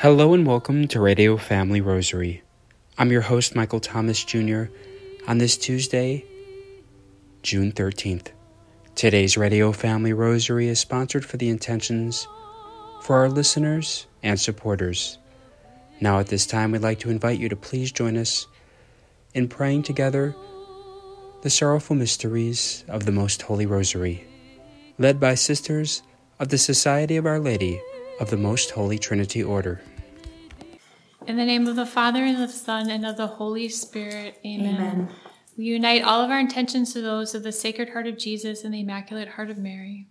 Hello and welcome to Radio Family Rosary. I'm your host, Michael Thomas Jr., on this Tuesday, June 13th. Today's Radio Family Rosary is sponsored for the intentions for our listeners and supporters. Now, at this time, we'd like to invite you to please join us in praying together the sorrowful mysteries of the Most Holy Rosary, led by sisters of the Society of Our Lady of the Most Holy Trinity Order. In the name of the Father, and of the Son, and of the Holy Spirit. Amen. Amen. We unite all of our intentions to those of the Sacred Heart of Jesus and the Immaculate Heart of Mary.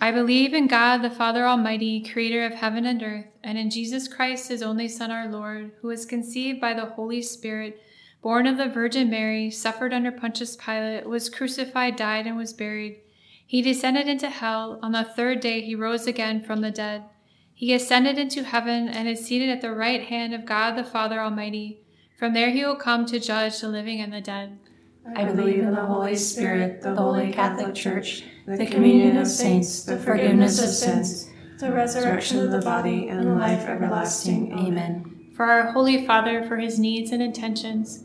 I believe in God, the Father Almighty, creator of heaven and earth, and in Jesus Christ, his only Son, our Lord, who was conceived by the Holy Spirit, born of the Virgin Mary, suffered under Pontius Pilate, was crucified, died, and was buried. He descended into hell. On the third day, he rose again from the dead. He ascended into heaven and is seated at the right hand of God the Father Almighty. From there he will come to judge the living and the dead. I believe in the Holy Spirit, the Holy Catholic Church, the communion of saints, the forgiveness of sins, the resurrection of the body, and life everlasting. Amen. For our Holy Father, for his needs and intentions,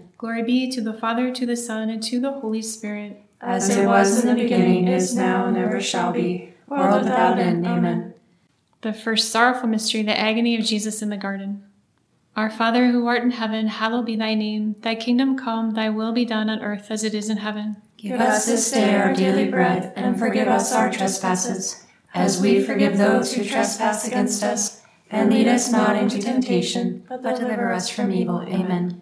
Glory be to the Father, to the Son, and to the Holy Spirit as it was in the beginning, is now, and ever shall be, world without end. Amen. The first sorrowful mystery, the agony of Jesus in the garden. Our Father who art in heaven, hallowed be thy name. Thy kingdom come, thy will be done on earth as it is in heaven. Give us this day our daily bread, and forgive us our trespasses, as we forgive those who trespass against us. And lead us not into temptation, but deliver us from evil. Amen.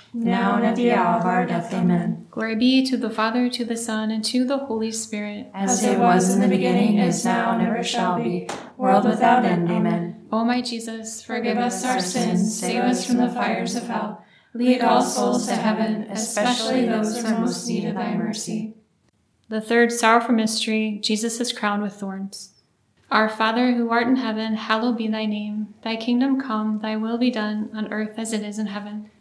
now and at the hour of our death. Amen. Glory be to the Father, to the Son, and to the Holy Spirit. As it was in the beginning, is now, and ever shall be, world without end. Amen. O my Jesus, forgive us our sins, save us from the fires of hell. Lead all souls to heaven, especially those who most need of thy mercy. The third sorrowful mystery, Jesus is crowned with thorns. Our Father who art in heaven, hallowed be thy name. Thy kingdom come, thy will be done, on earth as it is in heaven.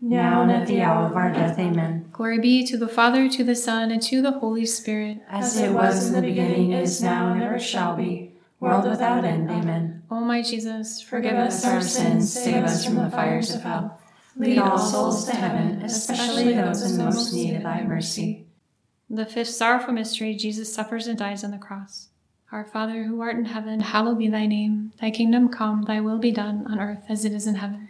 now and at the hour of our death. Amen. Glory be to the Father, to the Son, and to the Holy Spirit. As it was in the beginning, is now, and ever shall be, world without end. Amen. O my Jesus, Forgive us our sins, save us from the fires of hell. Lead all souls to heaven, especially those in most need of thy mercy. The fifth sorrowful mystery, Jesus suffers and dies on the cross. Our Father, who art in heaven, hallowed be thy name. Thy kingdom come, thy will be done, on earth as it is in heaven.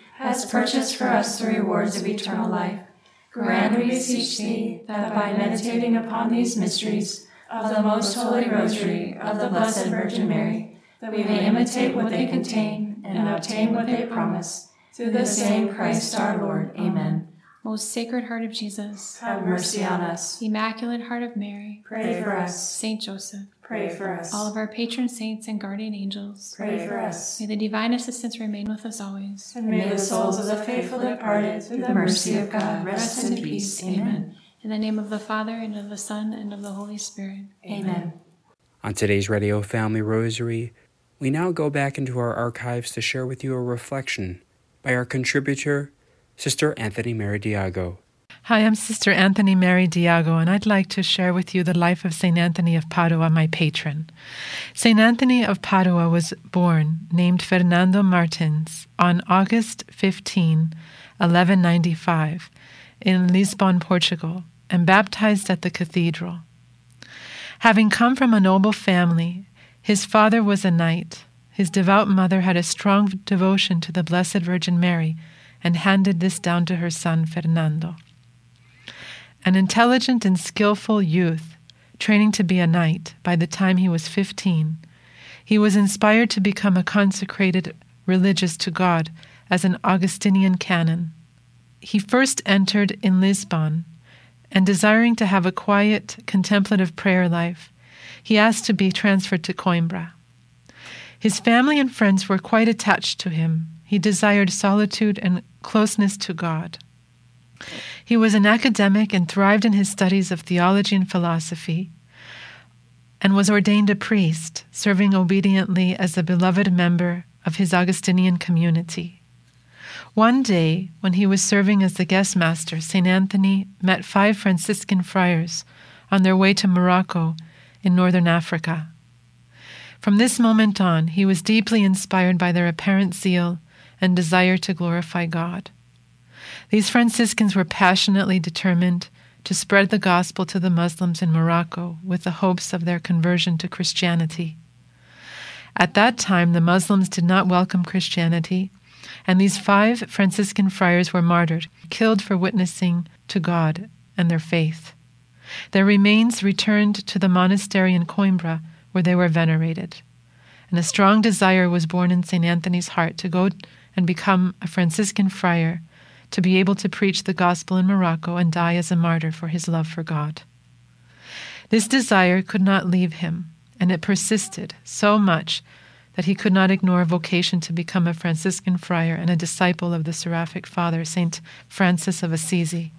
has purchased for us the rewards of eternal life. Grant, we beseech thee, that by meditating upon these mysteries of the most holy rosary of the Blessed Virgin Mary, that we may imitate what they contain and obtain what they promise. Through the same Christ our Lord. Amen. Most Sacred Heart of Jesus, Have mercy on us. Immaculate Heart of Mary, Pray for us. Saint Joseph, Pray for us. all of our patron saints and guardian angels, Pray for us. may the divine assistance remain with us always. And may the souls of the faithful departed, through the mercy of God, rest in peace. Amen. In the name of the Father, and of the Son, and of the Holy Spirit. Amen. On today's Radio Family Rosary, we now go back into our archives to share with you a reflection by our contributor, Sister Anthony Mary Diago. Hi, I'm Sister Anthony Mary Diago, and I'd like to share with you the life of St. Anthony of Padua, my patron. St. Anthony of Padua was born, named Fernando Martins, on August 15, 1195, in Lisbon, Portugal, and baptized at the cathedral. Having come from a noble family, his father was a knight. His devout mother had a strong devotion to the Blessed Virgin Mary and handed this down to her son Fernando. An intelligent and skillful youth, training to be a knight by the time he was 15, he was inspired to become a consecrated religious to God as an Augustinian canon. He first entered in Lisbon, and desiring to have a quiet, contemplative prayer life, he asked to be transferred to Coimbra. His family and friends were quite attached to him. He desired solitude and closeness to God. He was an academic and thrived in his studies of theology and philosophy, and was ordained a priest, serving obediently as a beloved member of his Augustinian community. One day, when he was serving as the guest master, St. Anthony met five Franciscan friars on their way to Morocco in northern Africa. From this moment on, he was deeply inspired by their apparent zeal and desire to glorify God. These Franciscans were passionately determined to spread the gospel to the Muslims in Morocco with the hopes of their conversion to Christianity. At that time, the Muslims did not welcome Christianity, and these five Franciscan friars were martyred, killed for witnessing to God and their faith. Their remains returned to the monastery in Coimbra, where they were venerated. And a strong desire was born in St. Anthony's heart to go and become a Franciscan friar, to be able to preach the gospel in Morocco and die as a martyr for his love for God. This desire could not leave him, and it persisted so much that he could not ignore a vocation to become a Franciscan friar and a disciple of the Seraphic Father, St. Francis of Assisi.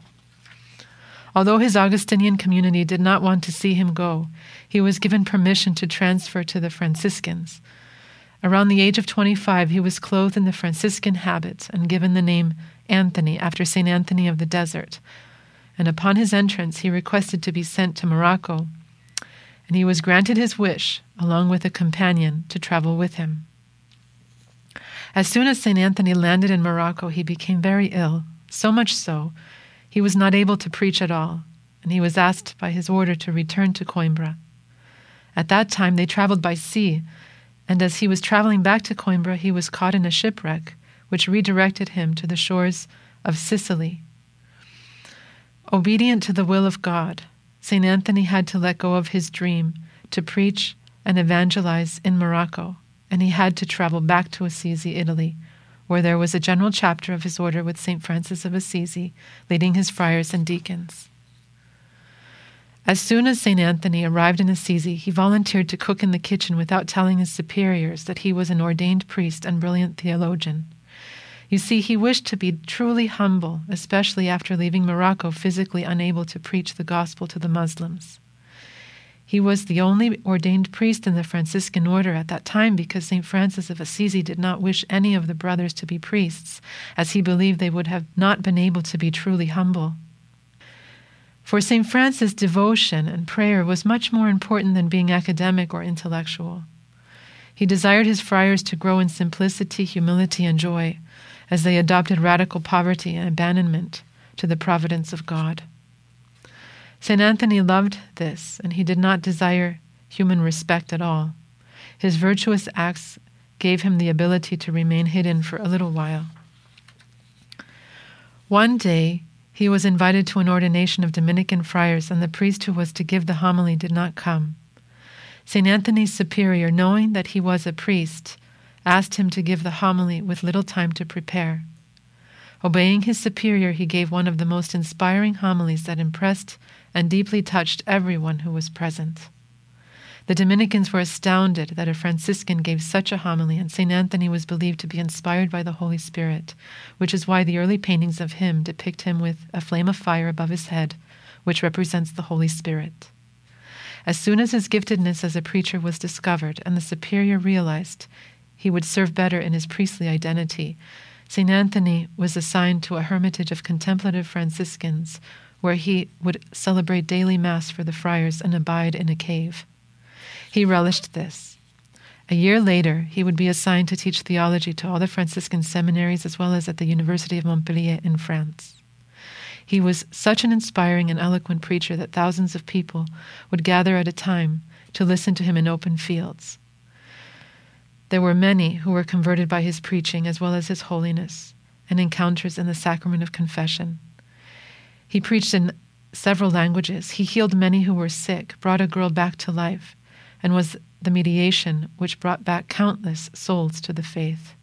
Although his Augustinian community did not want to see him go, he was given permission to transfer to the Franciscans. Around the age of 25, he was clothed in the Franciscan habit and given the name Anthony after St. Anthony of the Desert. And upon his entrance, he requested to be sent to Morocco. and he was granted his wish, along with a companion, to travel with him. As soon as St. Anthony landed in Morocco, he became very ill, so much so, he was not able to preach at all, and he was asked by his order to return to Coimbra. At that time, they traveled by sea, and as he was traveling back to Coimbra, he was caught in a shipwreck, which redirected him to the shores of Sicily. Obedient to the will of God, St. Anthony had to let go of his dream to preach and evangelize in Morocco and he had to travel back to Assisi, Italy, where there was a general chapter of his order with St. Francis of Assisi leading his friars and deacons. As soon as St. Anthony arrived in Assisi, he volunteered to cook in the kitchen without telling his superiors that he was an ordained priest and brilliant theologian. You see, he wished to be truly humble, especially after leaving Morocco physically unable to preach the gospel to the Muslims. He was the only ordained priest in the Franciscan order at that time because St. Francis of Assisi did not wish any of the brothers to be priests, as he believed they would have not been able to be truly humble. For St. Francis, devotion and prayer was much more important than being academic or intellectual. He desired his friars to grow in simplicity, humility, and joy as they adopted radical poverty and abandonment to the providence of God. St. Anthony loved this, and he did not desire human respect at all. His virtuous acts gave him the ability to remain hidden for a little while. One day, he was invited to an ordination of Dominican friars, and the priest who was to give the homily did not come. St. Anthony's superior, knowing that he was a priest, asked him to give the homily with little time to prepare. Obeying his superior, he gave one of the most inspiring homilies that impressed and deeply touched everyone who was present. The Dominicans were astounded that a Franciscan gave such a homily, and St. Anthony was believed to be inspired by the Holy Spirit, which is why the early paintings of him depict him with a flame of fire above his head, which represents the Holy Spirit. As soon as his giftedness as a preacher was discovered and the superior realized he would serve better in his priestly identity, St. Anthony was assigned to a hermitage of contemplative Franciscans where he would celebrate daily Mass for the friars and abide in a cave. He relished this. A year later, he would be assigned to teach theology to all the Franciscan seminaries as well as at the University of Montpellier in France. He was such an inspiring and eloquent preacher that thousands of people would gather at a time to listen to him in open fields. There were many who were converted by his preaching as well as his holiness and encounters in the sacrament of confession. He preached in several languages. He healed many who were sick, brought a girl back to life, and was the mediation which brought back countless souls to the faith.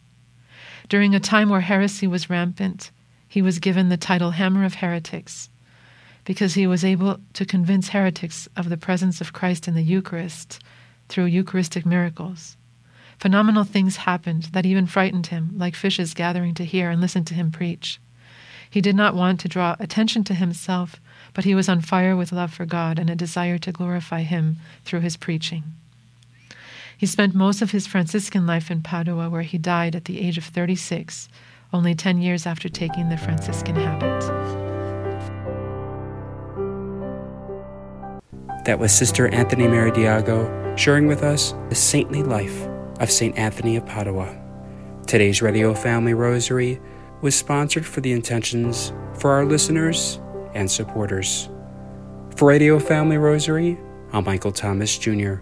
During a time where heresy was rampant, he was given the title Hammer of Heretics because he was able to convince heretics of the presence of Christ in the Eucharist through Eucharistic miracles. Phenomenal things happened that even frightened him, like fishes gathering to hear and listen to him preach. He did not want to draw attention to himself, but he was on fire with love for God and a desire to glorify Him through his preaching. He spent most of his Franciscan life in Padua, where he died at the age of 36, only 10 years after taking the Franciscan habit. That was Sister Anthony Mary Diago sharing with us the saintly life of St. Anthony of Padua. Today's Radio Family Rosary was sponsored for the intentions for our listeners and supporters. For Radio Family Rosary, I'm Michael Thomas Jr.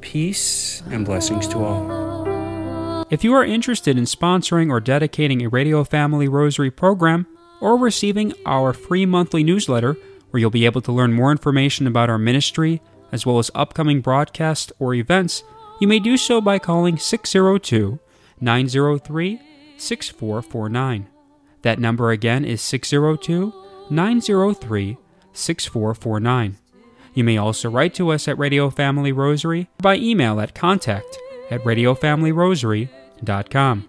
Peace and blessings to all. If you are interested in sponsoring or dedicating a Radio Family Rosary program or receiving our free monthly newsletter, where you'll be able to learn more information about our ministry as well as upcoming broadcasts or events, you may do so by calling 602 903 6449. That number again is 602 903 6449. You may also write to us at Radio Family Rosary by email at contact at radiofamilyrosary.com.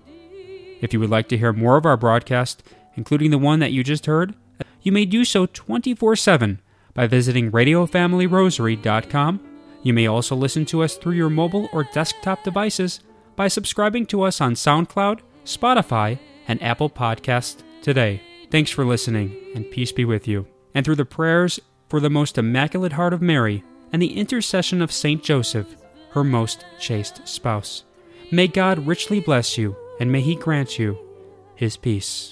If you would like to hear more of our broadcast, including the one that you just heard, you may do so 24 7 by visiting radiofamilyrosary.com you may also listen to us through your mobile or desktop devices by subscribing to us on SoundCloud, Spotify, and Apple Podcasts today. Thanks for listening, and peace be with you. And through the prayers for the most immaculate heart of Mary and the intercession of Saint Joseph, her most chaste spouse. May God richly bless you, and may he grant you his peace.